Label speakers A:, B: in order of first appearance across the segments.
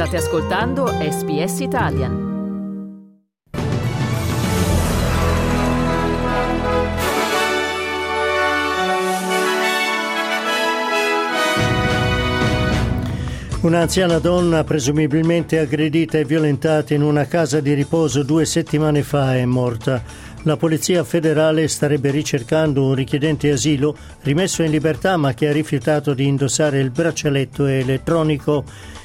A: State ascoltando SBS Italian.
B: Un'anziana donna, presumibilmente aggredita e violentata in una casa di riposo due settimane fa, è morta. La Polizia federale starebbe ricercando un richiedente asilo rimesso in libertà ma che ha rifiutato di indossare il braccialetto elettronico.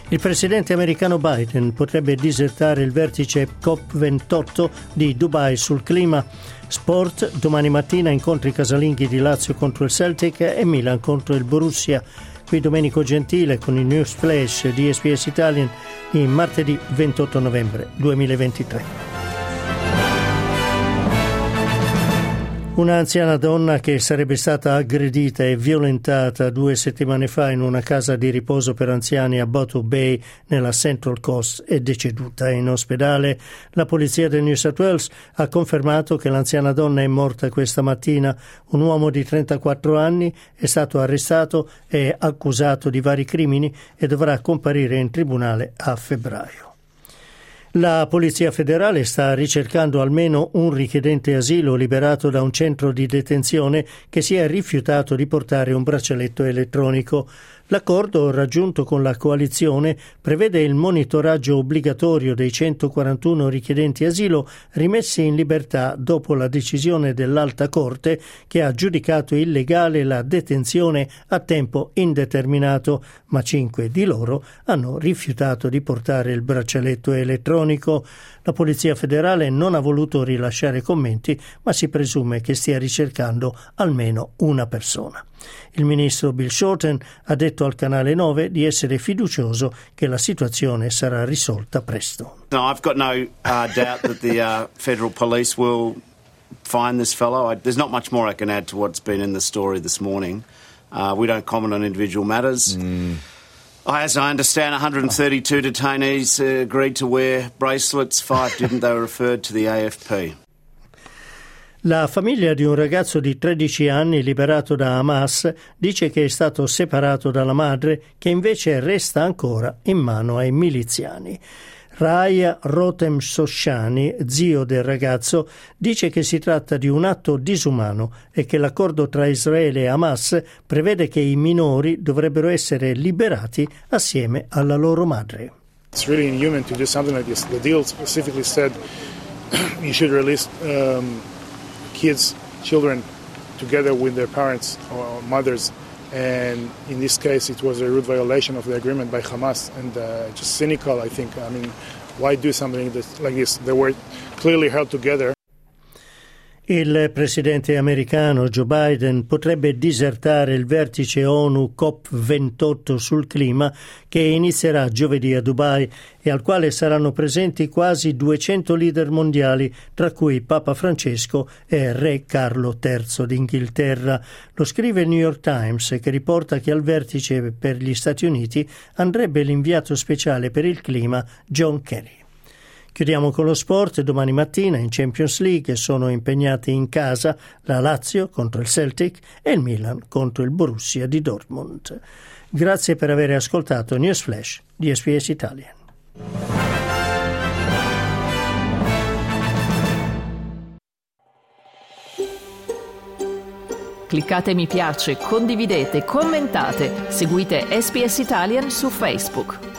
B: Il presidente americano Biden potrebbe disertare il vertice COP28 di Dubai sul clima. Sport, domani mattina incontri casalinghi di Lazio contro il Celtic e Milan contro il Borussia. Qui Domenico Gentile con il News Flash di SPS Italian di martedì 28 novembre 2023. Un'anziana donna che sarebbe stata aggredita e violentata due settimane fa in una casa di riposo per anziani a Bottle Bay nella Central Coast è deceduta in ospedale. La polizia del New South Wales ha confermato che l'anziana donna è morta questa mattina. Un uomo di 34 anni è stato arrestato e accusato di vari crimini e dovrà comparire in tribunale a febbraio. La Polizia federale sta ricercando almeno un richiedente asilo liberato da un centro di detenzione che si è rifiutato di portare un braccialetto elettronico. L'accordo raggiunto con la coalizione prevede il monitoraggio obbligatorio dei 141 richiedenti asilo rimessi in libertà dopo la decisione dell'Alta Corte che ha giudicato illegale la detenzione a tempo indeterminato, ma cinque di loro hanno rifiutato di portare il braccialetto elettronico. La Polizia federale non ha voluto rilasciare commenti, ma si presume che stia ricercando almeno una persona. Il ministro Bill Shorten ha detto al canale 9 di essere fiducioso che la situazione sarà risolta presto.
C: No, I've got no uh, doubt that the uh, federal police will find this fellow. I, there's not much more I can add to what's been in the story this morning. Uh, we don't comment on individual matters. Mm. As I understand, 132 detainees uh, agreed to wear bracelets. Five didn't. They were referred to the AFP.
B: La famiglia di un ragazzo di 13 anni liberato da Hamas dice che è stato separato dalla madre che invece resta ancora in mano ai miliziani. Raya Rotem Soshani, zio del ragazzo, dice che si tratta di un atto disumano e che l'accordo tra Israele e Hamas prevede che i minori dovrebbero essere liberati assieme alla loro madre.
D: It's really inhuman to do something like this. The deal specifically said you should release um, kids, children, together with their parents or mothers. And in this case, it was a rude violation of the agreement by Hamas and uh, just cynical, I think. I mean, why do something like this? They were clearly held together.
B: Il presidente americano Joe Biden potrebbe disertare il vertice ONU COP28 sul clima che inizierà giovedì a Dubai e al quale saranno presenti quasi 200 leader mondiali, tra cui Papa Francesco e Re Carlo III d'Inghilterra. Lo scrive il New York Times che riporta che al vertice per gli Stati Uniti andrebbe l'inviato speciale per il clima John Kerry. Chiudiamo con lo sport. Domani mattina in Champions League sono impegnati in casa la Lazio contro il Celtic e il Milan contro il Borussia di Dortmund. Grazie per aver ascoltato News Flash di SPS Italian.
A: Cliccate mi piace, condividete, commentate, seguite SPS Italian su Facebook.